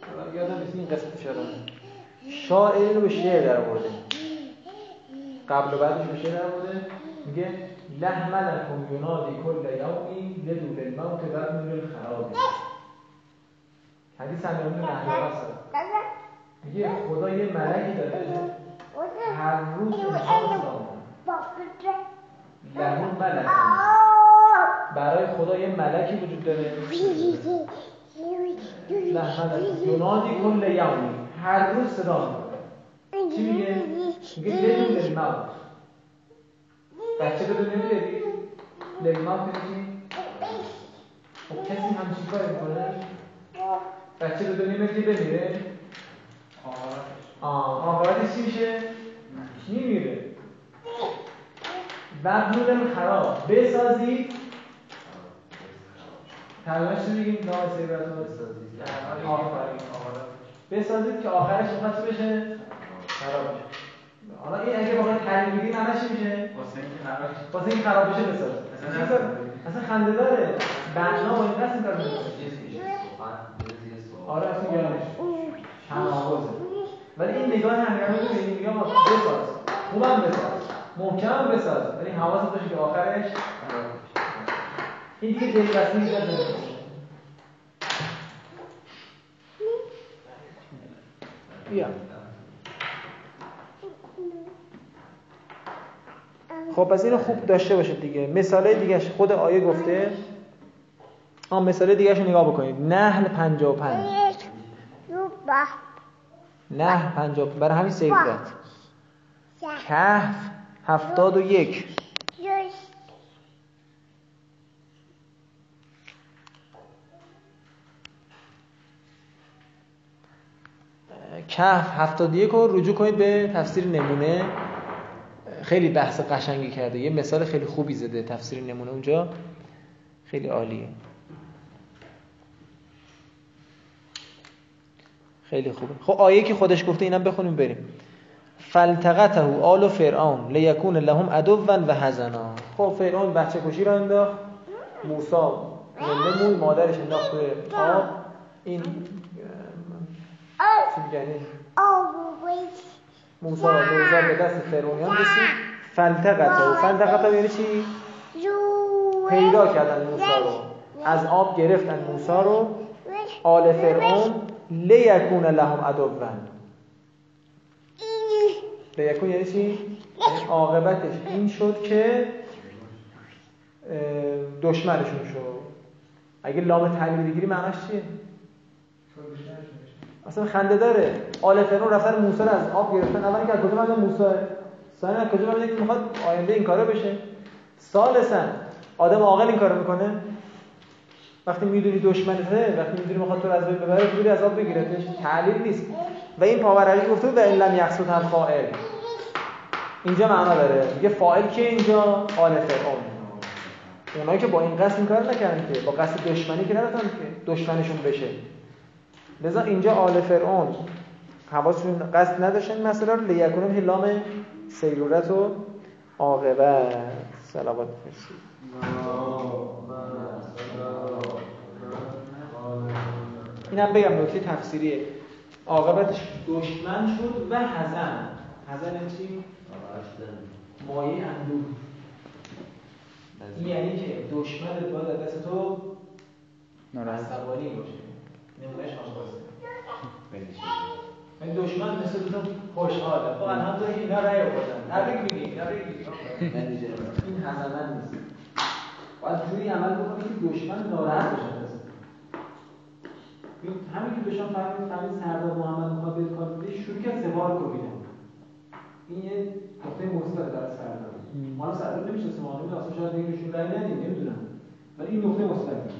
بزیرش قسمت شعر شاعر اینو به شعر در آورده. قبل و بعدش به شعر در آورده. میگه لحملکم ینادی کل یومی لدول الموت و نور الخراب حدیث امیرون نحیه هست میگه خدا یه ملکی داره. هر روز انسان لهون ملک برای خدا یه ملکی وجود داره. لحملکم ینادی کل یومی هر روز صدا می‌کنه چی میگه؟ میگه لدول الموت بچه به دنیا میاری؟ لگمات میاری؟ خب کسی همچین کار می‌کنه؟ بچه دنیا میاری بمیره؟ آه آخراتش چی میشه؟ میمیره وبنون خراب بسازید رو میگیم نام سیبرتون آفرین. بسازید که آخرش می‌خواد چی بشه؟ خراب بشه. حالا این اگه واقعا بگیریم همه چی میشه؟ واسه این خراب بشه بساز اصلا خنده داره بنا با این این کار آره اصلا گرمش تناقضه ولی این نگاه همیشه رو ببینیم میگم بساز. خوبم بساز. محکمم بساز. ولی حواست باشه که آخرش این دیگه دلبسته ایجاد نمیشه بیا خب پس اینو خوب داشته باشید دیگه. مثاله دیگه خود آیه گفته. آن مثاله دیگه رو نگاه بکنید. نحل 55 نه 50 برای همین سیو داد کهف 71 کهف 71 رو رجوع کنید به تفسیر نمونه. خیلی بحث قشنگی کرده. یه مثال خیلی خوبی زده تفسیر نمونه اونجا. خیلی عالیه. خیلی خوبه. خب آیه که خودش گفته اینم بخونیم بریم. فلتقته آل فرعون لیکون لهم عدوا و حزنا. خب فرعون بچه کشی را انداخت. موسی مادرش انداخت توی آب. این چی میگن موسی را دوزار به دست فرعونیان رسید. فلتقته فلتقته یعنی چی؟ پیدا کردن موسی رو. از آب گرفتن موسی رو. آل فرعون لیکون لهم عدوا. لیکون یعنی چی؟ یعنی عاقبتش این شد که دشمنشون شد. اگه لام تعلیل بگیری معناش چیه؟ اصلا خنده داره. آل فرعون رفتن موسی از آب گرفتن. اولی که از کجا مدن موسی. ثانیا از کجا که می‌خواد آینده این کارا بشه. ثالثا آدم عاقل این کارو می‌کنه. وقتی می‌دونی دشمنته وقتی می‌دونی می‌خواد تو از بین ببره تو از آب بگیرتش تعلیل نیست. و این پاورقی گفته و ان لم یقصد هم فاعل. اینجا معنا داره. میگه فاعل که اینجا؟ آل فرعون. اونایی که با این قصد این کار نکردن که با قصد دشمنی که ندادن که دشمنشون بشه. لذا اینجا آل فرعون حواسشون قصد نداشتن مثلا رو لیکونم لام سیرورت و عاقبت. صلوات بفرستید اینم بگم نکته تفسیریه. عاقبتش دشمن شد و حزن. حزن چی؟ مایه اندوه. این یعنی که دشمنت باید دست تو عصبانی باشه. نمونهش آشپزه این دشمن مثل تو خوشحاله. خب الحمدلله اینا رأی آوردن. تبریک میگی تبریک میگی این حزنن نیست. باید جوری عمل بکنی که دشمن ناراحت بشه. همین که دشمن فهمید فهمید سردار محمد می‌خواد بیاد کار بده شروع کرد سوار کوبیدن این یه نقطه مثبت برای سردار. ما سردار نمیشه سوال نمیشه اصلا شاید بگیرشون رأی ندیم نمی‌دونم. ولی این نقطه مثبت